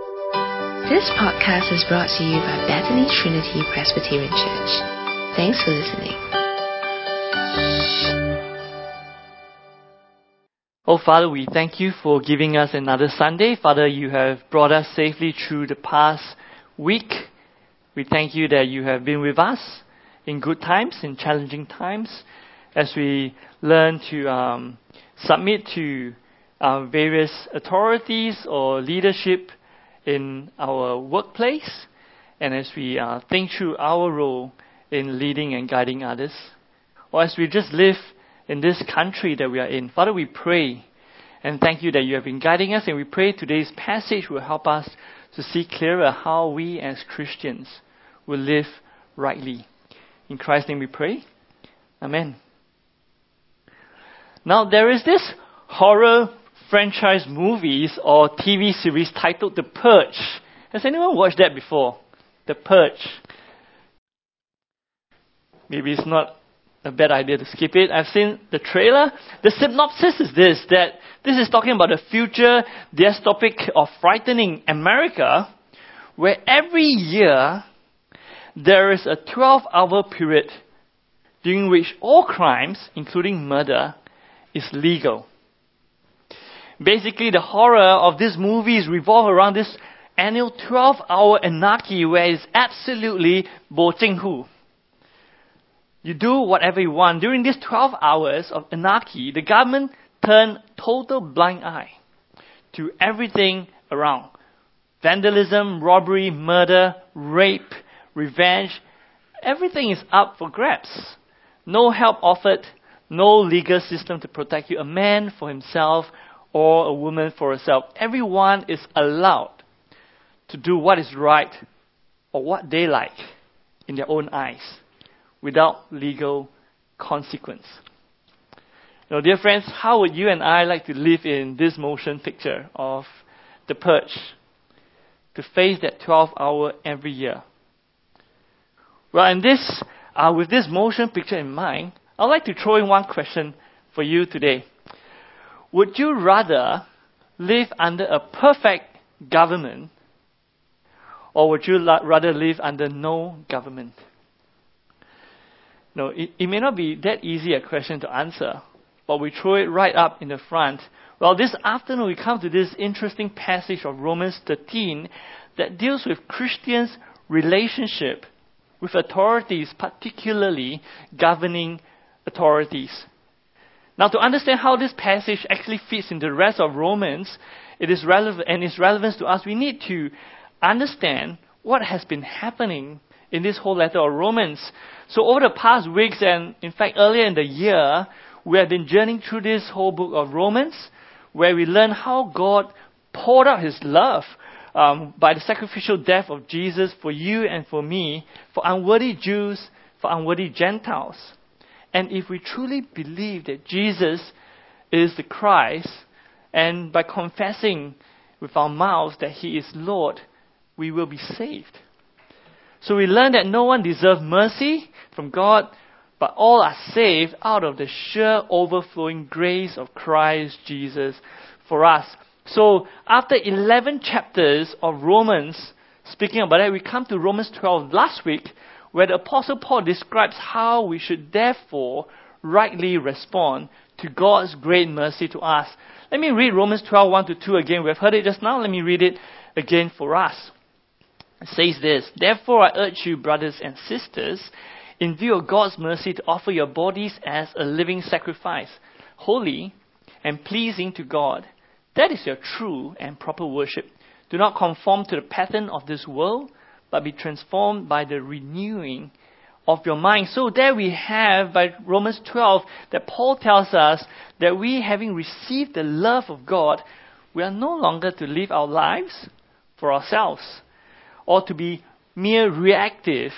This podcast is brought to you by Bethany Trinity Presbyterian Church. Thanks for listening. Oh, Father, we thank you for giving us another Sunday. Father, you have brought us safely through the past week. We thank you that you have been with us in good times, in challenging times, as we learn to um, submit to uh, various authorities or leadership in our workplace, and as we uh, think through our role in leading and guiding others, or as we just live in this country that we are in. Father, we pray and thank you that you have been guiding us, and we pray today's passage will help us to see clearer how we as Christians will live rightly. In Christ's name we pray. Amen. Now, there is this horror franchise movies or TV series titled The Purge. Has anyone watched that before? The Purge. Maybe it's not a bad idea to skip it. I've seen the trailer. The synopsis is this that this is talking about a future dystopic or frightening America where every year there is a 12 hour period during which all crimes, including murder, is legal. Basically, the horror of these movies revolve around this annual 12 hour anarchy where it's absolutely bo hu. You do whatever you want. During these 12 hours of anarchy, the government turned total blind eye to everything around. Vandalism, robbery, murder, rape, revenge, everything is up for grabs. No help offered, no legal system to protect you. A man for himself or a woman for herself. Everyone is allowed to do what is right or what they like in their own eyes without legal consequence. Now, dear friends, how would you and I like to live in this motion picture of the purge? To face that 12 hour every year. Well, in this, uh, with this motion picture in mind, I'd like to throw in one question for you today. Would you rather live under a perfect government or would you la- rather live under no government? No, it, it may not be that easy a question to answer, but we throw it right up in the front. Well, this afternoon we come to this interesting passage of Romans 13 that deals with Christians' relationship with authorities, particularly governing authorities. Now, to understand how this passage actually fits in the rest of Romans, it is relevant and its relevance to us. We need to understand what has been happening in this whole letter of Romans. So, over the past weeks, and in fact, earlier in the year, we have been journeying through this whole book of Romans, where we learn how God poured out His love um, by the sacrificial death of Jesus for you and for me, for unworthy Jews, for unworthy Gentiles. And if we truly believe that Jesus is the Christ, and by confessing with our mouths that He is Lord, we will be saved. So we learn that no one deserves mercy from God, but all are saved out of the sheer overflowing grace of Christ Jesus for us. So after 11 chapters of Romans, speaking about that, we come to Romans 12 last week, where the Apostle Paul describes how we should therefore rightly respond to God's great mercy to us. Let me read Romans 12, 1 to 2 again. We've heard it just now. Let me read it again for us. It says this, Therefore I urge you, brothers and sisters, in view of God's mercy, to offer your bodies as a living sacrifice, holy and pleasing to God. That is your true and proper worship. Do not conform to the pattern of this world, but be transformed by the renewing of your mind. So there we have by Romans 12 that Paul tells us that we having received the love of God, we are no longer to live our lives for ourselves or to be mere reactive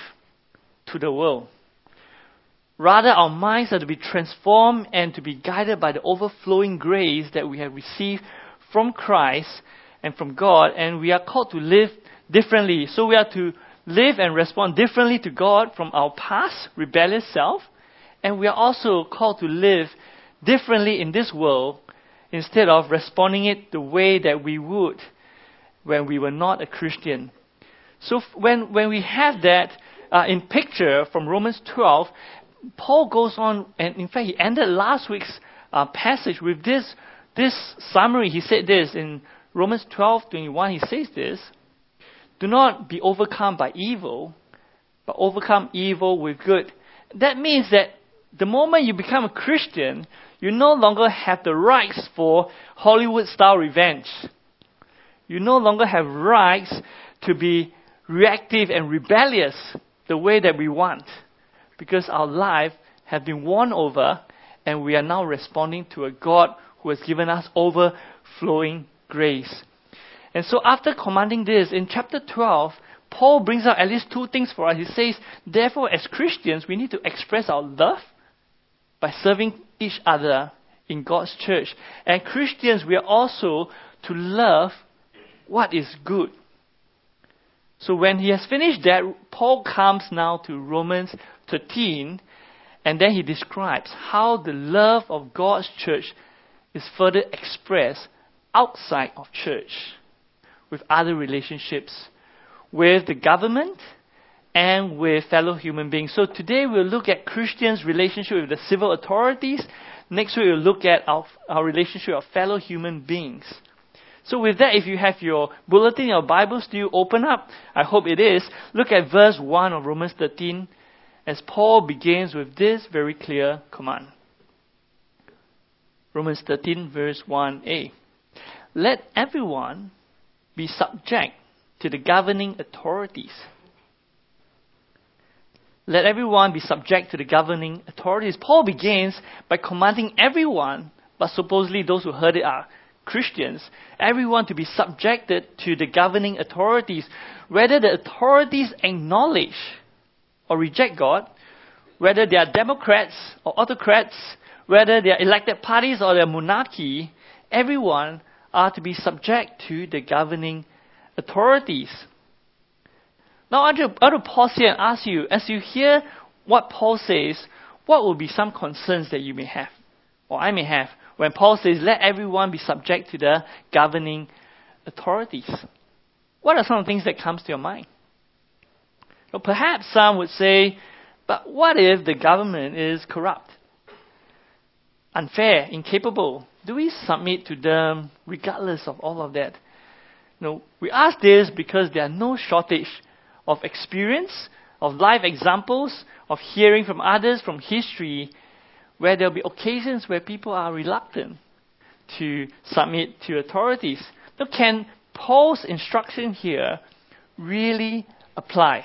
to the world. Rather, our minds are to be transformed and to be guided by the overflowing grace that we have received from Christ and from God, and we are called to live differently. So we are to live and respond differently to God from our past rebellious self, and we are also called to live differently in this world instead of responding it the way that we would when we were not a Christian. So when, when we have that uh, in picture from Romans 12, Paul goes on, and in fact, he ended last week's uh, passage with this, this summary. He said this in Romans 12 21. He says this Do not be overcome by evil, but overcome evil with good. That means that the moment you become a Christian, you no longer have the rights for Hollywood style revenge. You no longer have rights to be reactive and rebellious the way that we want because our life have been won over and we are now responding to a God who has given us overflowing grace. And so after commanding this in chapter 12, Paul brings out at least two things for us. He says, therefore, as Christians, we need to express our love by serving each other in God's church. And Christians, we are also to love what is good. So when he has finished that, Paul comes now to Romans 13, and then he describes how the love of God's church is further expressed outside of church with other relationships, with the government, and with fellow human beings. So today we'll look at Christians' relationship with the civil authorities. Next week we'll look at our, our relationship with fellow human beings. So with that, if you have your bulletin or Bibles, you open up? I hope it is. Look at verse 1 of Romans 13 as Paul begins with this very clear command. Romans 13 verse 1a. Let everyone be subject to the governing authorities. Let everyone be subject to the governing authorities. Paul begins by commanding everyone, but supposedly those who heard it are Christians, everyone to be subjected to the governing authorities, whether the authorities acknowledge or reject God, whether they are Democrats or autocrats, whether they are elected parties or they are monarchy, everyone are to be subject to the governing authorities. Now, I want to pause here and ask you, as you hear what Paul says, what will be some concerns that you may have, or I may have, when Paul says, let everyone be subject to the governing authorities. What are some things that comes to your mind? Well, perhaps some would say, but what if the government is corrupt, unfair, incapable? Do we submit to them regardless of all of that? No, we ask this because there are no shortage of experience, of life examples, of hearing from others, from history, where there'll be occasions where people are reluctant to submit to authorities. Now, can Paul's instruction here really apply?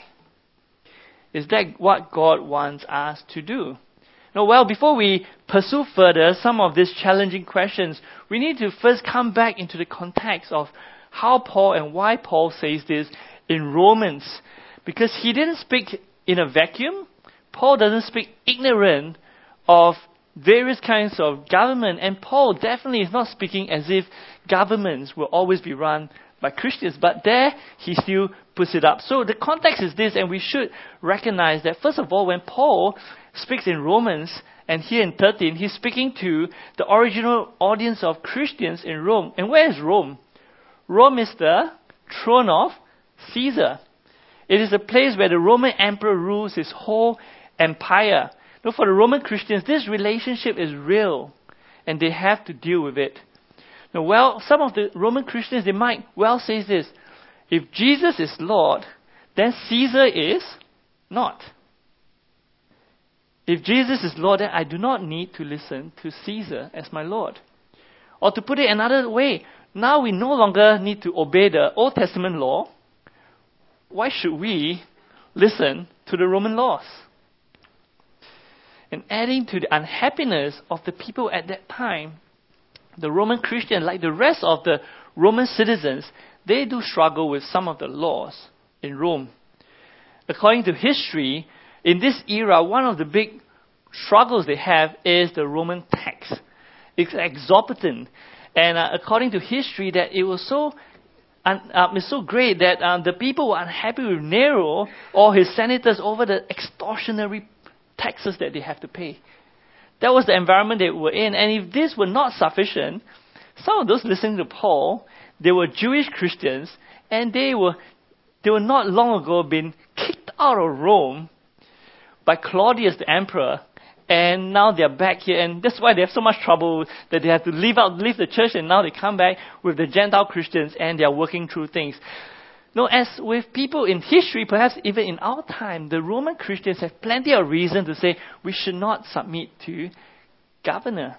Is that what God wants us to do? Now, well, before we pursue further some of these challenging questions, we need to first come back into the context of how Paul and why Paul says this in Romans. Because he didn't speak in a vacuum. Paul doesn't speak ignorant of various kinds of government. And Paul definitely is not speaking as if governments will always be run by Christians, but there he still puts it up. So the context is this, and we should recognize that first of all, when Paul speaks in Romans and here in 13, he's speaking to the original audience of Christians in Rome. And where is Rome? Rome is the throne of Caesar. It is a place where the Roman emperor rules his whole empire. Now, for the Roman Christians, this relationship is real, and they have to deal with it. Now, well, some of the Roman Christians, they might well say this if Jesus is Lord, then Caesar is not. If Jesus is Lord, then I do not need to listen to Caesar as my Lord. Or to put it another way, now we no longer need to obey the Old Testament law. Why should we listen to the Roman laws? and adding to the unhappiness of the people at that time, the Roman Christians, like the rest of the Roman citizens, they do struggle with some of the laws in Rome. According to history, in this era, one of the big struggles they have is the Roman tax. It's exorbitant. And uh, according to history, that it was so um, it's so great that um, the people were unhappy with Nero or his senators over the extortionary taxes that they have to pay. That was the environment they were in. And if this were not sufficient, some of those listening to Paul, they were Jewish Christians, and they were, they were not long ago been kicked out of Rome by Claudius the emperor, and now they're back here, and that's why they have so much trouble that they have to leave out, leave the church, and now they come back with the Gentile Christians, and they are working through things. No, as with people in history, perhaps even in our time, the Roman Christians have plenty of reason to say we should not submit to governor.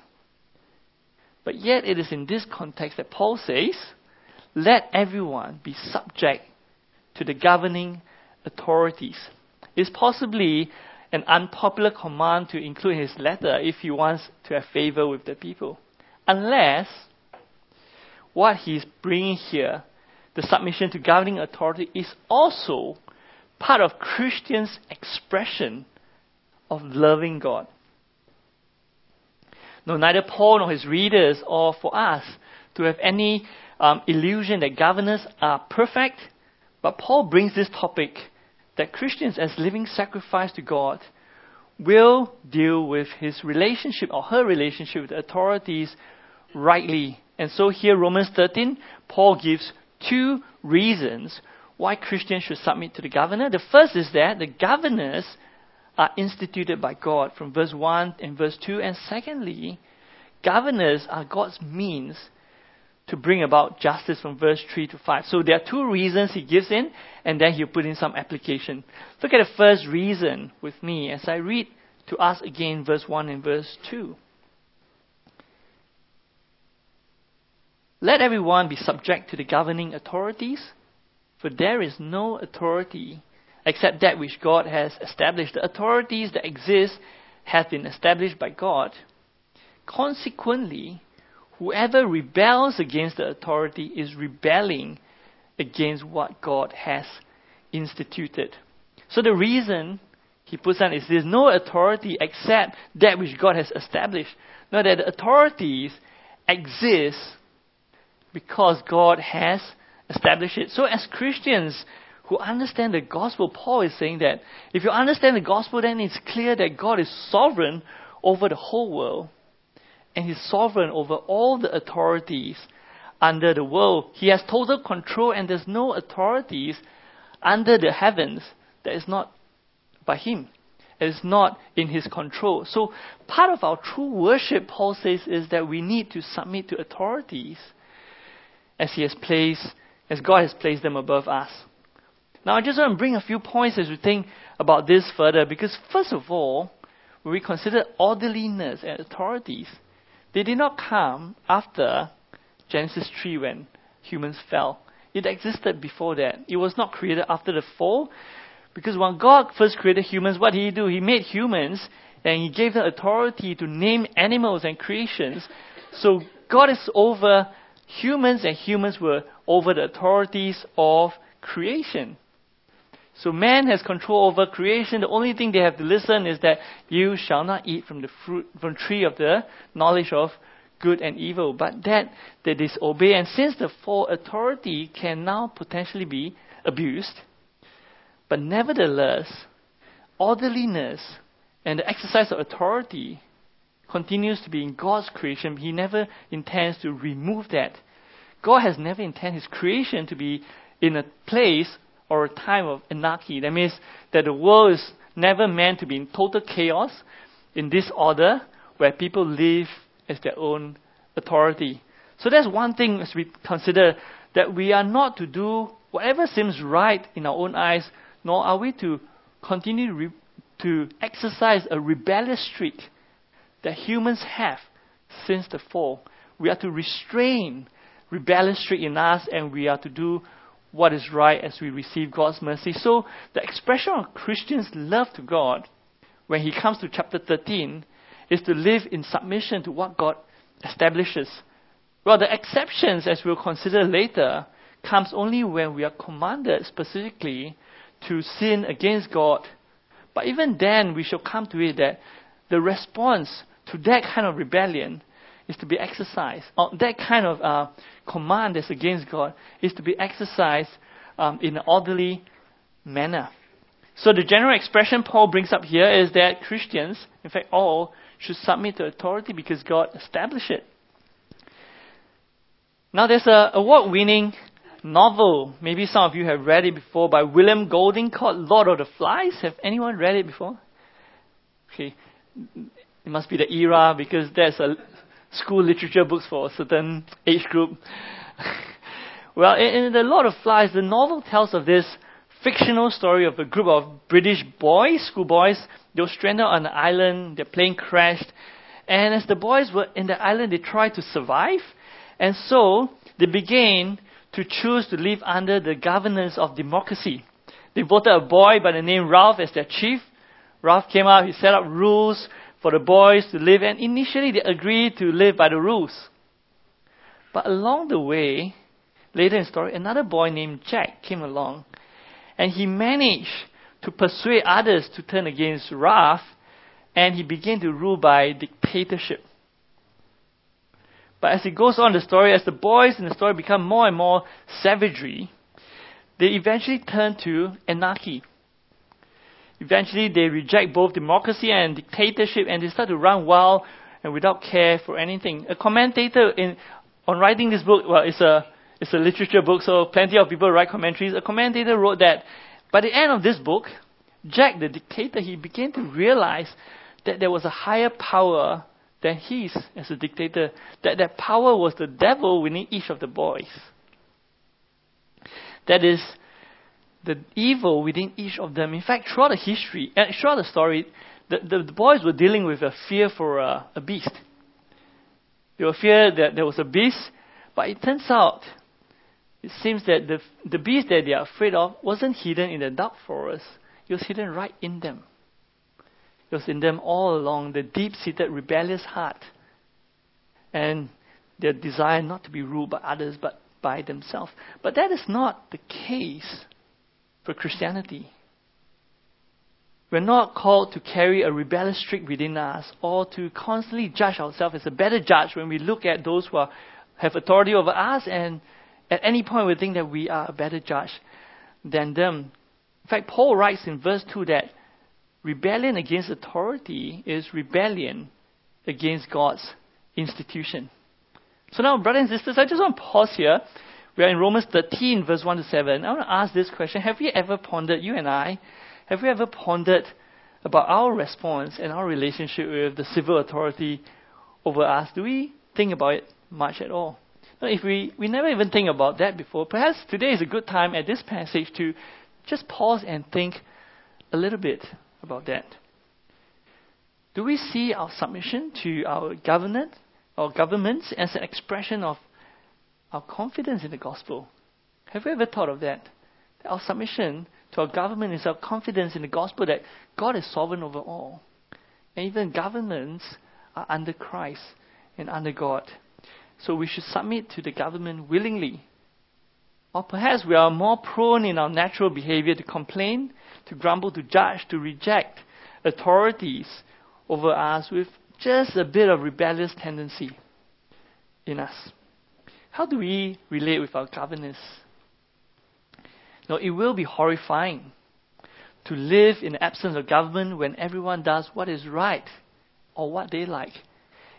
But yet it is in this context that Paul says, let everyone be subject to the governing authorities. It's possibly an unpopular command to include in his letter if he wants to have favor with the people. Unless what he's bringing here, the submission to governing authority, is also part of Christians' expression of loving God. No, neither Paul nor his readers or for us to have any um, illusion that governors are perfect, but Paul brings this topic that Christians, as living sacrifice to God, will deal with his relationship or her relationship with the authorities rightly. And so here, Romans 13, Paul gives two reasons why Christians should submit to the governor. The first is that the governors are instituted by God from verse 1 and verse 2. And secondly, governors are God's means to bring about justice from verse 3 to 5. So there are two reasons he gives in, and then he'll put in some application. Look at the first reason with me as I read to us again verse 1 and verse 2. Let everyone be subject to the governing authorities, for there is no authority except that which God has established. The authorities that exist have been established by God. Consequently, whoever rebels against the authority is rebelling against what God has instituted. So the reason he puts on is there's no authority except that which God has established. Now that the authorities exist because God has established it. So as Christians who understand the gospel, Paul is saying that if you understand the gospel, then it's clear that God is sovereign over the whole world and he's sovereign over all the authorities under the world. He has total control, and there's no authorities under the heavens that is not by him. It is not in his control. So, part of our true worship, Paul says, is that we need to submit to authorities as he has placed, as God has placed them above us. Now, I just want to bring a few points as we think about this further, because first of all, when we consider orderliness and authorities, they did not come after Genesis 3 when humans fell. It existed before that. It was not created after the fall. Because when God first created humans, what did He do? He made humans and He gave them authority to name animals and creations. So God is over humans and humans were over the authorities of creation. So man has control over creation. The only thing they have to listen is that you shall not eat from the fruit from tree of the knowledge of good and evil. But that they disobey, and since the fall, authority can now potentially be abused. But nevertheless, orderliness and the exercise of authority continues to be in God's creation. He never intends to remove that. God has never intended His creation to be in a place or a time of anarchy. That means that the world is never meant to be in total chaos, in disorder, where people live as their own authority. So that's one thing as we consider that we are not to do whatever seems right in our own eyes, nor are we to continue re- to exercise a rebellious streak that humans have since the fall. We are to restrain rebellious streak in us, and we are to do what is right as we receive God's mercy. So the expression of Christians' love to God when he comes to chapter 13 is to live in submission to what God establishes. Well, the exceptions, as we'll consider later, comes only when we are commanded specifically to sin against God. But even then, we shall come to it that the response to that kind of rebellion is to be exercised. Or that kind of uh, command that's against God is to be exercised um, in an orderly manner. So the general expression Paul brings up here is that Christians, in fact all, should submit to authority because God established it. Now, there's a award winning novel. Maybe some of you have read it before by William Golding called Lord of the Flies. Have anyone read it before? Okay. It must be the era because there's a school literature books for a certain age group. well, in, in The Lord of Flies, the novel tells of this fictional story of a group of British boys, schoolboys. They were stranded on an island, their plane crashed, and as the boys were in the island, they tried to survive, and so they began to choose to live under the governance of democracy. They voted a boy by the name Ralph as their chief. Ralph came out, he set up rules for the boys to live, and initially they agreed to live by the rules. But along the way, later in the story, another boy named Jack came along, and he managed to persuade others to turn against Ralph, and he began to rule by dictatorship. But as it goes on the story, as the boys in the story become more and more savagery, they eventually turn to anarchy. Eventually, they reject both democracy and dictatorship and they start to run wild and without care for anything. A commentator in, on writing this book, well, it's a, it's a literature book, so plenty of people write commentaries. A commentator wrote that by the end of this book, Jack, the dictator, he began to realize that there was a higher power than his as a dictator, that that power was the devil within each of the boys. That is, the evil within each of them. In fact, throughout the history, and throughout the story, the, the, the boys were dealing with a fear for a, a beast. They were fear that there was a beast, but it turns out, it seems that the, the beast that they are afraid of wasn't hidden in the dark forest. It was hidden right in them. It was in them all along, the deep seated rebellious heart. And their desire not to be ruled by others but by themselves. But that is not the case for Christianity. We're not called to carry a rebellious streak within us or to constantly judge ourselves as a better judge when we look at those who are, have authority over us and at any point we think that we are a better judge than them. In fact, Paul writes in verse 2 that rebellion against authority is rebellion against God's institution. So now, brothers and sisters, I just want to pause here. We are in Romans 13, verse 1 to 7. I want to ask this question Have you ever pondered, you and I, have we ever pondered about our response and our relationship with the civil authority over us? Do we think about it much at all? If we, we never even think about that before, perhaps today is a good time at this passage to just pause and think a little bit about that. Do we see our submission to our government, our governments, as an expression of our confidence in the gospel? Have you ever thought of that? that our submission to our government is our confidence in the gospel that God is sovereign over all. And even governments are under Christ and under God. So we should submit to the government willingly. Or perhaps we are more prone in our natural behavior to complain to grumble, to judge, to reject authorities over us with just a bit of rebellious tendency in us. How do we relate with our governors? Now, it will be horrifying to live in the absence of government when everyone does what is right or what they like.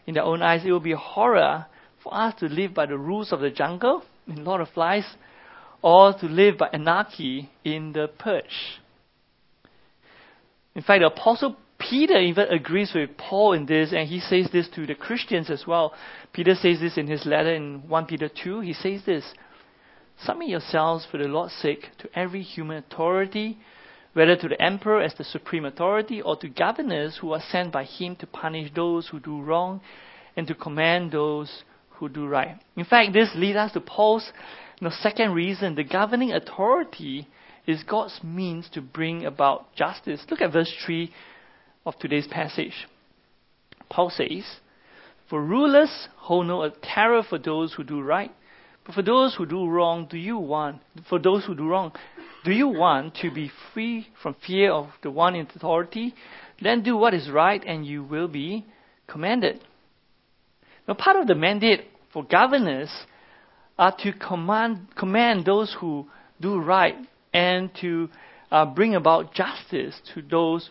In their own eyes, it will be horror for us to live by the rules of the jungle in Lord of Flies or to live by anarchy in the Purge. In fact, the Apostle Peter even agrees with Paul in this, and he says this to the Christians as well. Peter says this in his letter in 1 Peter 2. He says this Submit yourselves for the Lord's sake to every human authority, whether to the emperor as the supreme authority, or to governors who are sent by him to punish those who do wrong and to command those who do right. In fact, this leads us to Paul's know, second reason. The governing authority is God's means to bring about justice. Look at verse 3 of today's passage. Paul says, For rulers hold no a terror for those who do right, but for those who do wrong, do you want, for those who do wrong, do you want to be free from fear of the one in authority? Then do what is right and you will be commanded. Now, part of the mandate for governors are to command, command those who do right and to uh, bring about justice to those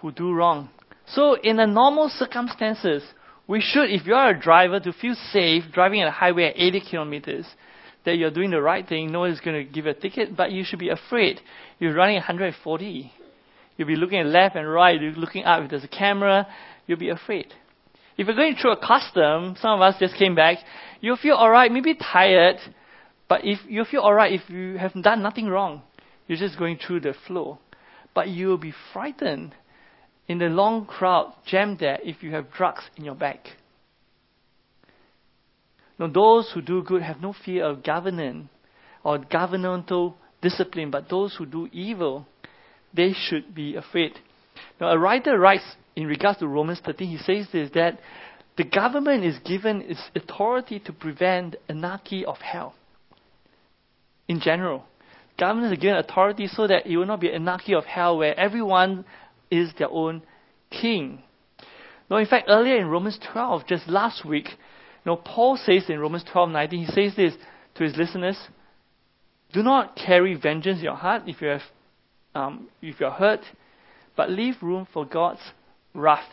who do wrong. So, in the normal circumstances, We should, if you are a driver, to feel safe driving at a highway at 80 kilometers, that you're doing the right thing. No one is going to give you a ticket, but you should be afraid. You're running 140. You'll be looking left and right. You're looking up. If there's a camera, you'll be afraid. If you're going through a custom, some of us just came back, you'll feel alright, maybe tired, but if you feel alright if you have done nothing wrong. You're just going through the flow. But you will be frightened in the long crowd jammed there if you have drugs in your bag. Now, those who do good have no fear of governance or governmental discipline, but those who do evil, they should be afraid. Now, a writer writes in regards to Romans 13, he says this that the government is given its authority to prevent anarchy of hell. In general, government is given authority so that it will not be anarchy of hell where everyone is their own king. Now, in fact, earlier in Romans 12, just last week, you know, Paul says in Romans 12, 19, he says this to his listeners, do not carry vengeance in your heart if you have, um, if you're hurt, but leave room for God's wrath.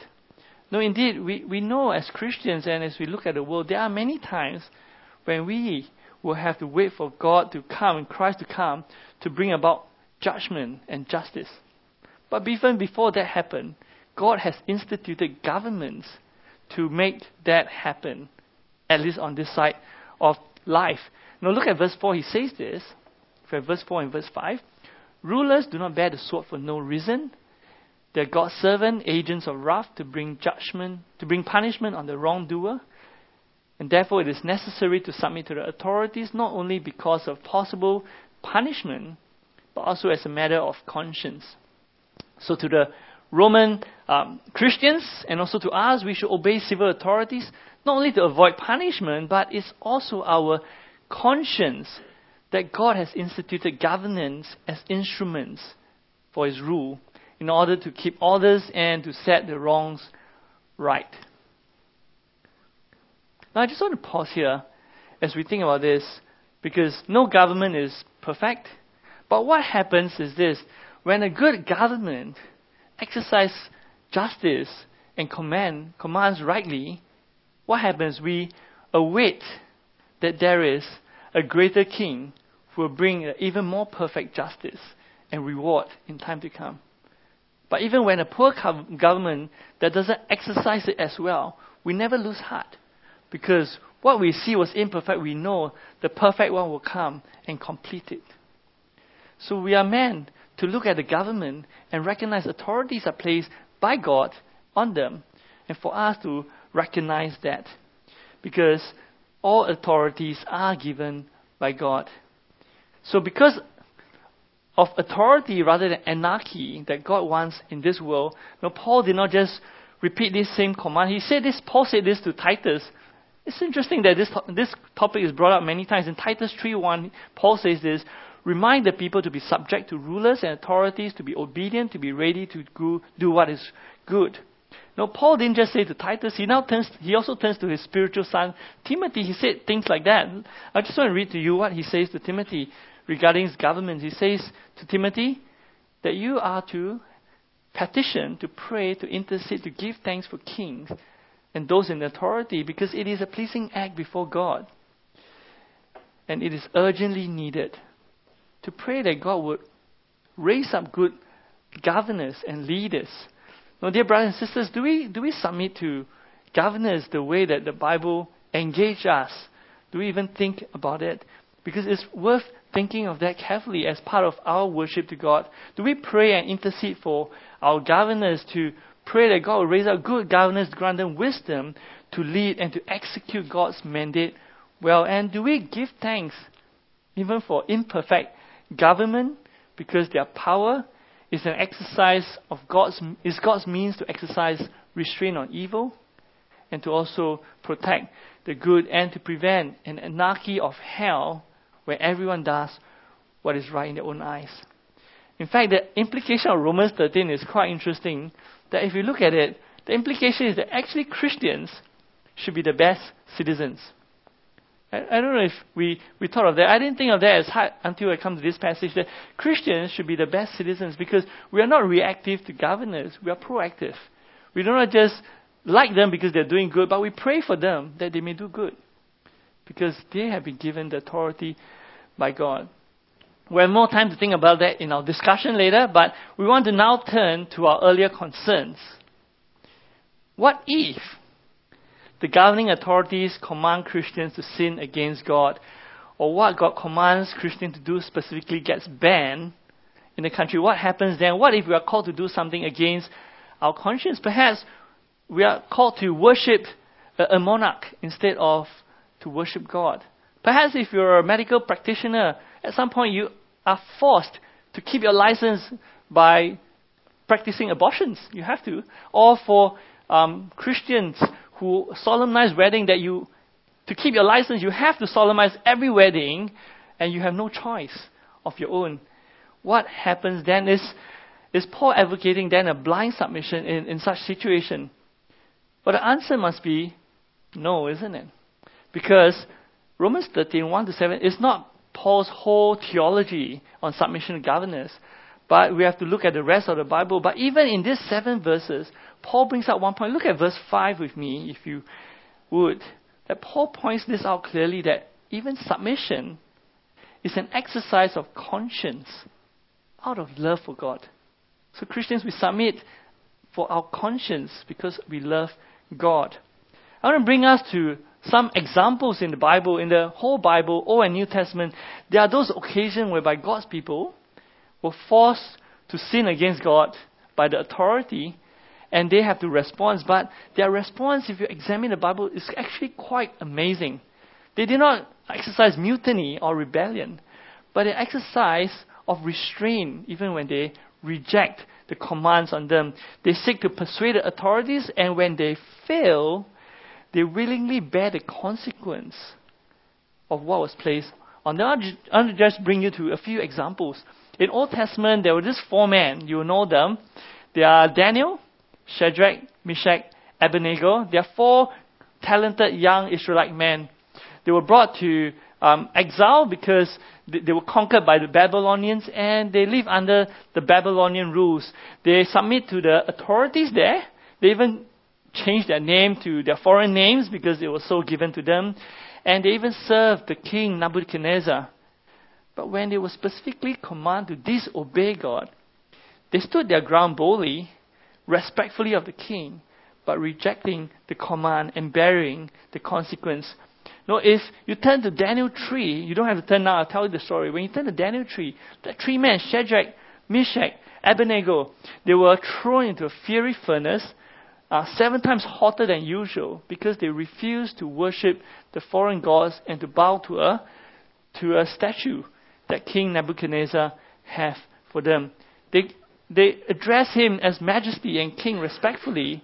No, indeed, we, we know as Christians and as we look at the world, there are many times when we will have to wait for God to come and Christ to come to bring about judgment and justice. But even before that happened, God has instituted governments to make that happen, at least on this side of life. Now look at verse 4. He says this, verse 4 and verse 5. Rulers do not bear the sword for no reason. They're God's servant, agents of wrath to bring judgment, to bring punishment on the wrongdoer. And therefore, it is necessary to submit to the authorities not only because of possible punishment, but also as a matter of conscience. So, to the Roman um, Christians and also to us, we should obey civil authorities not only to avoid punishment, but it's also our conscience that God has instituted governance as instruments for His rule in order to keep orders and to set the wrongs right. Now, I just want to pause here as we think about this because no government is perfect. But what happens is this when a good government exercises justice and command, commands rightly, what happens? We await that there is a greater king who will bring even more perfect justice and reward in time to come. But even when a poor government that doesn't exercise it as well, we never lose heart because what we see was imperfect, we know the perfect one will come and complete it. So we are meant to look at the government and recognize authorities are placed by God on them, and for us to recognize that. Because all authorities are given by God. So, because of authority rather than anarchy that God wants in this world, no, Paul did not just repeat this same command. He said this, Paul said this to Titus it's interesting that this, this topic is brought up many times. In Titus 3.1, Paul says this, remind the people to be subject to rulers and authorities, to be obedient, to be ready to go, do what is good. Now, Paul didn't just say to Titus, he now turns, he also turns to his spiritual son, Timothy. He said things like that. I just want to read to you what he says to Timothy regarding his government. He says to Timothy that you are to petition, to pray, to intercede, to give thanks for kings and those in authority because it is a pleasing act before God. And it is urgently needed to pray that God would raise up good governors and leaders. Now, dear brothers and sisters, do we, do we submit to governors the way that the Bible engages us? Do we even think about it? Because it's worth thinking of that carefully as part of our worship to God. Do we pray and intercede for our governors to pray that God will raise up good governors, grant them wisdom to lead and to execute God's mandate well. And do we give thanks even for imperfect government because their power is an exercise of God's is God's means to exercise restraint on evil and to also protect the good and to prevent an anarchy of hell where everyone does what is right in their own eyes. In fact, the implication of Romans 13 is quite interesting that if you look at it, the implication is that actually Christians should be the best citizens. I, I don't know if we, we thought of that. I didn't think of that as hard until I come to this passage that Christians should be the best citizens because we are not reactive to governors, we are proactive. We do not just like them because they're doing good, but we pray for them that they may do good because they have been given the authority by God. We have more time to think about that in our discussion later, but we want to now turn to our earlier concerns. What if the governing authorities command Christians to sin against God, or what God commands Christians to do specifically gets banned in the country? What happens then? What if we are called to do something against our conscience? Perhaps we are called to worship a, monarch instead of to worship God. Perhaps if you're a medical practitioner, at some point you are forced to keep your license by practicing abortions. You have to. Or for um, Christians who solemnize wedding that you, to keep your license, you have to solemnize every wedding and you have no choice of your own. What happens then is, is Paul advocating then a blind submission in, in such situation? But the answer must be no, isn't it? Because Romans 13, 1 to 7 is not Paul's whole theology on submission to governors. But we have to look at the rest of the Bible. But even in these seven verses, Paul brings out one point. Look at verse 5 with me, if you would. That Paul points this out clearly that even submission is an exercise of conscience out of love for God. So, Christians, we submit for our conscience because we love God. I want to bring us to some examples in the Bible, in the whole Bible, Old and New Testament. There are those occasions whereby God's people were forced to sin against God by the authority and they have to respond. But their response, if you examine the Bible, is actually quite amazing. They did not exercise mutiny or rebellion, but an exercise of restraint even when they reject the commands on them. They seek to persuade the authorities, and when they fail, they willingly bear the consequence of what was placed on them. I want to just bring you to a few examples. In Old Testament, there were these four men. You know them. They are Daniel, Shadrach, Meshach, Abednego. They are four talented young Israelite men. They were brought to um, exile because they, they were conquered by the Babylonians and they live under the Babylonian rules. They submit to the authorities there. They even changed their name to their foreign names because it was so given to them. And they even served the king Nebuchadnezzar. But when they were specifically commanded to disobey God, they stood their ground boldly, respectfully of the king, but rejecting the command and bearing the consequence. No, if you turn to Daniel 3, you don't have to turn now, I'll tell you the story. When you turn to Daniel 3, the three men, Shadrach, Meshach, Abednego, they were thrown into a fiery furnace, uh, seven times hotter than usual, because they refused to worship the foreign gods and to bow to a, to a statue that King Nebuchadnezzar have for them. They, they address him as majesty and king respectfully,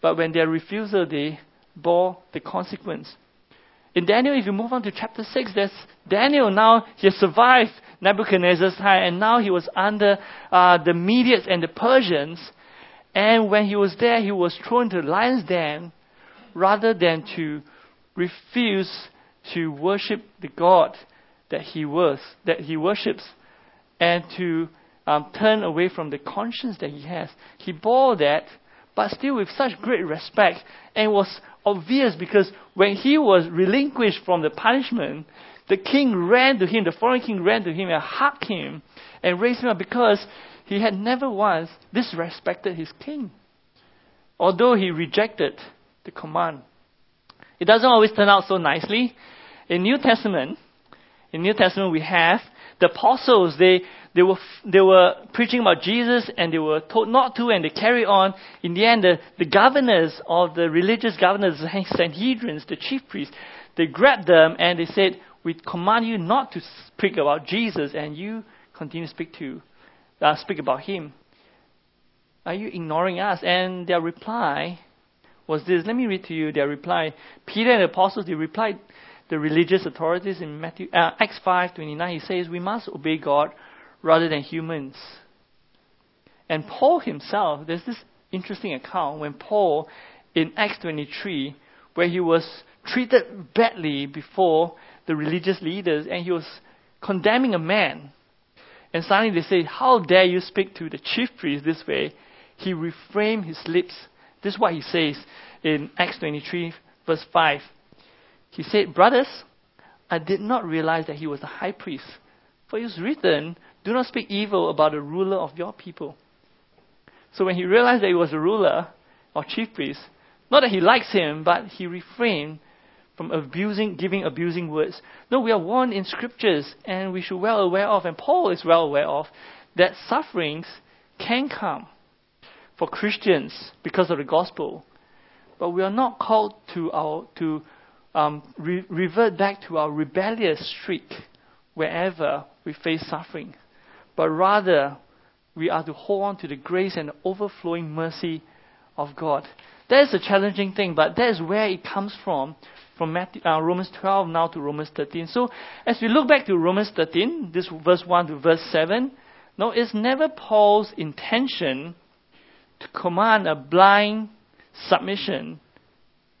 but when their refusal, they bore the consequence. In Daniel, if you move on to chapter 6, there's Daniel now, he has survived Nebuchadnezzar's time, and now he was under uh, the Medes and the Persians. And when he was there, he was thrown into the lion's den rather than to refuse to worship the God that he was, that he worships, and to um, turn away from the conscience that he has. He bore that, but still with such great respect, and was obvious because when he was relinquished from the punishment, the king ran to him, the foreign king ran to him and hugged him and raised him up because he had never once disrespected his king. Although he rejected the command. It doesn't always turn out so nicely. In New Testament, in New Testament, we have the apostles. They they were they were preaching about Jesus, and they were told not to, and they carry on. In the end, the, the governors of the religious governors, the Sanhedrins, the chief priests, they grabbed them and they said, "We command you not to speak about Jesus, and you continue to speak to uh, speak about him. Are you ignoring us?" And their reply was this. Let me read to you their reply. Peter and the apostles they replied the religious authorities in Matthew, uh, Acts 5:29 he says we must obey God rather than humans. And Paul himself, there's this interesting account when Paul in Acts 23 where he was treated badly before the religious leaders and he was condemning a man. And suddenly they say, How dare you speak to the chief priest this way? He reframed his lips This is what he says in Acts 23, verse 5. He said, Brothers, I did not realize that he was a high priest. For it is written, Do not speak evil about the ruler of your people. So when he realized that he was a ruler or chief priest, not that he likes him, but he refrained from abusing, giving abusing words. No, we are warned in scriptures, and we should well aware of, and Paul is well aware of, that sufferings can come for Christians because of the gospel. But we are not called to our to um, re- revert back to our rebellious streak wherever we face suffering, but rather we are to hold on to the grace and overflowing mercy of God. That is a challenging thing, but that is where it comes from, from Matthew, uh, Romans 12 now to Romans 13. So as we look back to Romans 13, this verse 1 to verse 7, no, it's never Paul's intention to command a blind submission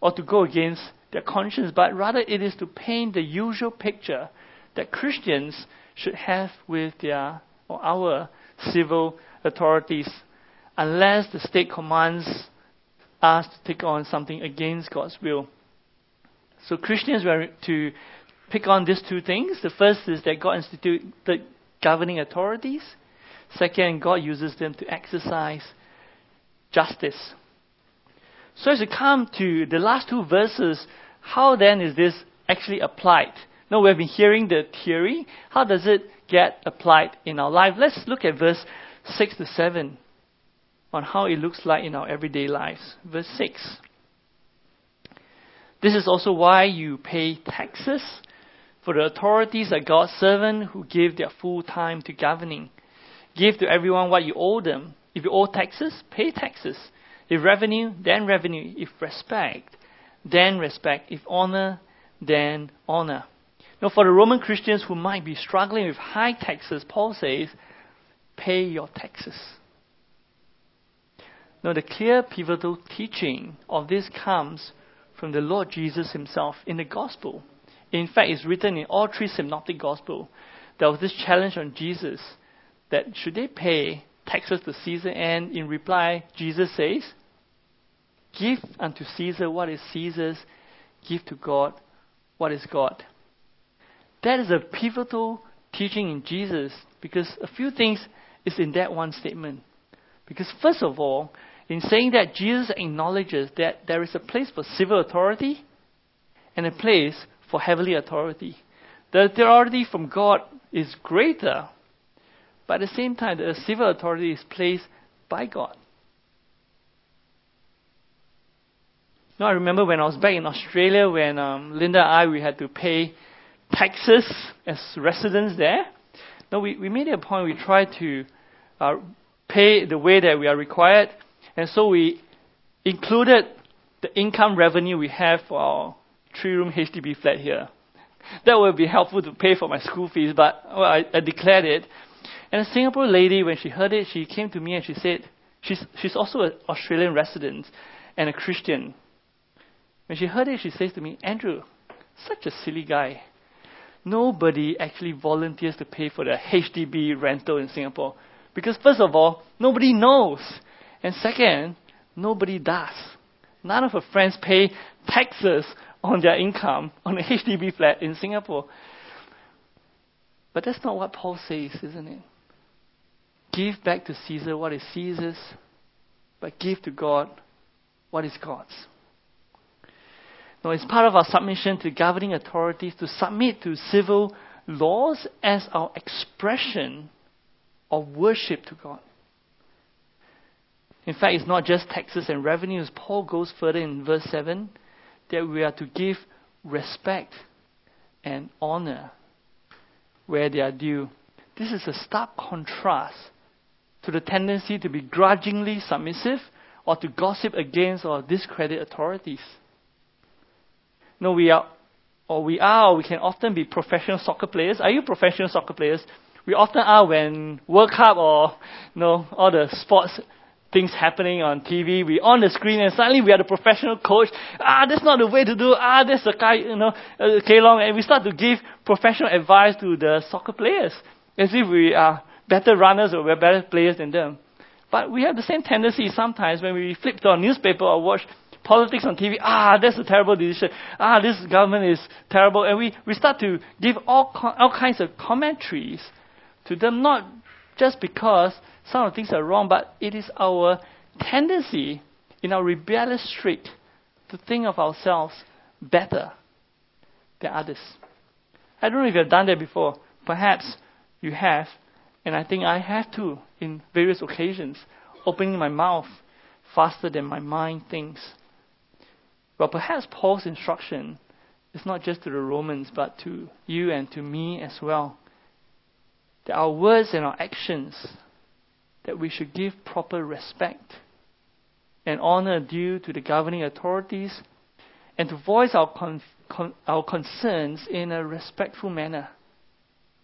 or to go against their conscience, but rather it is to paint the usual picture that Christians should have with their or our civil authorities, unless the state commands us to take on something against God's will. So Christians were to pick on these two things. The first is that God instituted governing authorities. Second, God uses them to exercise justice. So as we come to the last two verses, how then is this actually applied? Now we have been hearing the theory. How does it get applied in our life? Let's look at verse 6 to 7 on how it looks like in our everyday lives. Verse 6. This is also why you pay taxes, for the authorities are God's servants who give their full time to governing. Give to everyone what you owe them. If you owe taxes, pay taxes. If revenue, then revenue. If respect, then respect. If honor, then honor. Now, for the Roman Christians who might be struggling with high taxes, Paul says, pay your taxes. Now, the clear pivotal teaching of this comes from the Lord Jesus himself in the gospel. In fact, it's written in all three synoptic gospels. There was this challenge on Jesus that should they pay taxes to Caesar? And in reply, Jesus says, Give unto Caesar what is Caesar's, give to God what is God. That is a pivotal teaching in Jesus because a few things is in that one statement. Because first of all, in saying that Jesus acknowledges that there is a place for civil authority and a place for heavenly authority. The authority from God is greater, but at the same time, the civil authority is placed by God. Now, I remember when I was back in Australia, when um, Linda and I we had to pay taxes as residents there. Now, we, we made it a point we tried to uh, pay the way that we are required, and so we included the income revenue we have for our three-room HDB flat here. That would be helpful to pay for my school fees, but well, I, I declared it and a Singapore lady, when she heard it, she came to me and she said, she's, she's also an Australian resident and a Christian. When she heard it, she says to me, Andrew, such a silly guy. Nobody actually volunteers to pay for the HDB rental in Singapore. Because, first of all, nobody knows. And second, nobody does. None of her friends pay taxes on their income on a HDB flat in Singapore. But that's not what Paul says, isn't it? Give back to Caesar what is Caesar's, but give to God what is God's. Now, it's part of our submission to governing authorities to submit to civil laws as our expression of worship to God. In fact, it's not just taxes and revenues. Paul goes further in verse 7 that we are to give respect and honor where they are due. This is a stark contrast to the tendency to be grudgingly submissive or to gossip against or discredit authorities. No, we are, or we are, or we can often be professional soccer players. Are you professional soccer players? We often are when World Cup or you know all the sports things happening on TV. We on the screen and suddenly we are the professional coach. Ah, that's not the way to do. Ah, that's the guy, you know, uh, Long, and we start to give professional advice to the soccer players as if we are better runners or we're better players than them. But we have the same tendency sometimes when we flip to our newspaper or watch politics on TV. Ah, that's a terrible decision. Ah, this government is terrible. And we, we start to give all, all kinds of commentaries to them, not just because some of the things are wrong, but it is our tendency in our rebellious streak to think of ourselves better than others. I don't know if you've done that before. Perhaps you have, and I think I have too, in various occasions, opening my mouth faster than my mind thinks. Well, perhaps Paul's instruction is not just to the Romans, but to you and to me as well. That our words and our actions, that we should give proper respect and honor due to the governing authorities, and to voice our, con- con- our concerns in a respectful manner,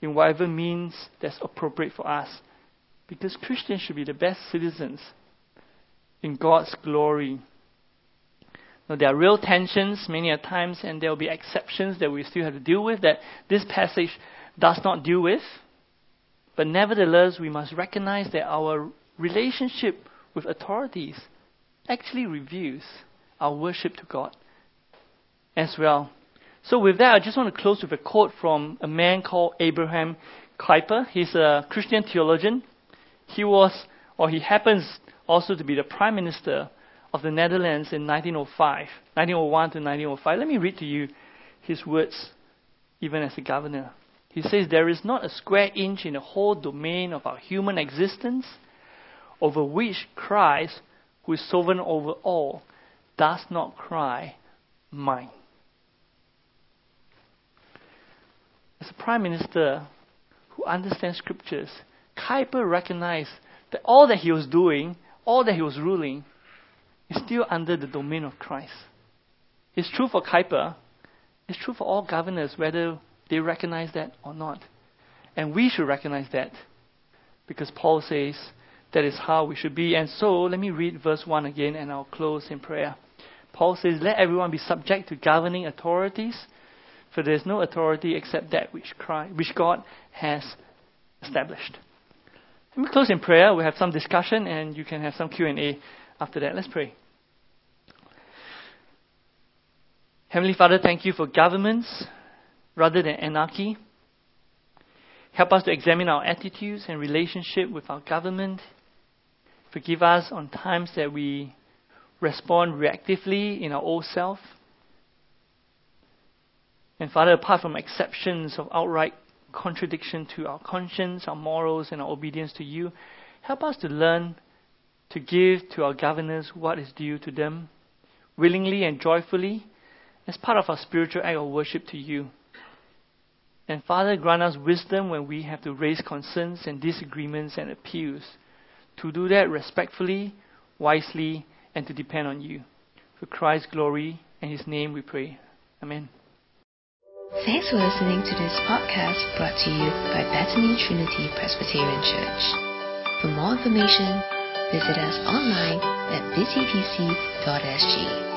in whatever means that's appropriate for us. Because Christians should be the best citizens in God's glory. There are real tensions many a times, and there will be exceptions that we still have to deal with that this passage does not deal with. But nevertheless, we must recognize that our relationship with authorities actually reveals our worship to God as well. So, with that, I just want to close with a quote from a man called Abraham Kuyper. He's a Christian theologian. He was, or he happens also to be the Prime Minister of the Netherlands in 1905, 1901 to 1905. Let me read to you his words, even as a governor. He says, There is not a square inch in the whole domain of our human existence over which Christ, who is sovereign over all, does not cry, Mine. As a prime minister who understands scriptures, Kuyper recognized that all that he was doing, all that he was ruling, is still under the domain of Christ. It's true for Kuyper, It's true for all governors, whether they recognize that or not. And we should recognize that because Paul says that is how we should be. And so, let me read verse 1 again and I'll close in prayer. Paul says, Let everyone be subject to governing authorities, for there is no authority except that which, Christ, which God has established. Let me close in prayer. We have some discussion and you can have some Q&A after that. Let's pray. Heavenly Father, thank you for governments rather than anarchy. Help us to examine our attitudes and relationship with our government. Forgive us on times that we respond reactively in our old self. And Father, apart from exceptions of outright contradiction to our conscience, our morals, and our obedience to you, help us to learn to give to our governors what is due to them, willingly and joyfully, as part of our spiritual act of worship to you. And Father, grant us wisdom when we have to raise concerns and disagreements and appeals, to do that respectfully, wisely, and to depend on you. For Christ's glory and His name we pray. Amen. Thanks for listening to this podcast brought to you by Bethany Trinity Presbyterian Church. For more information, visit us online at busypc.sg.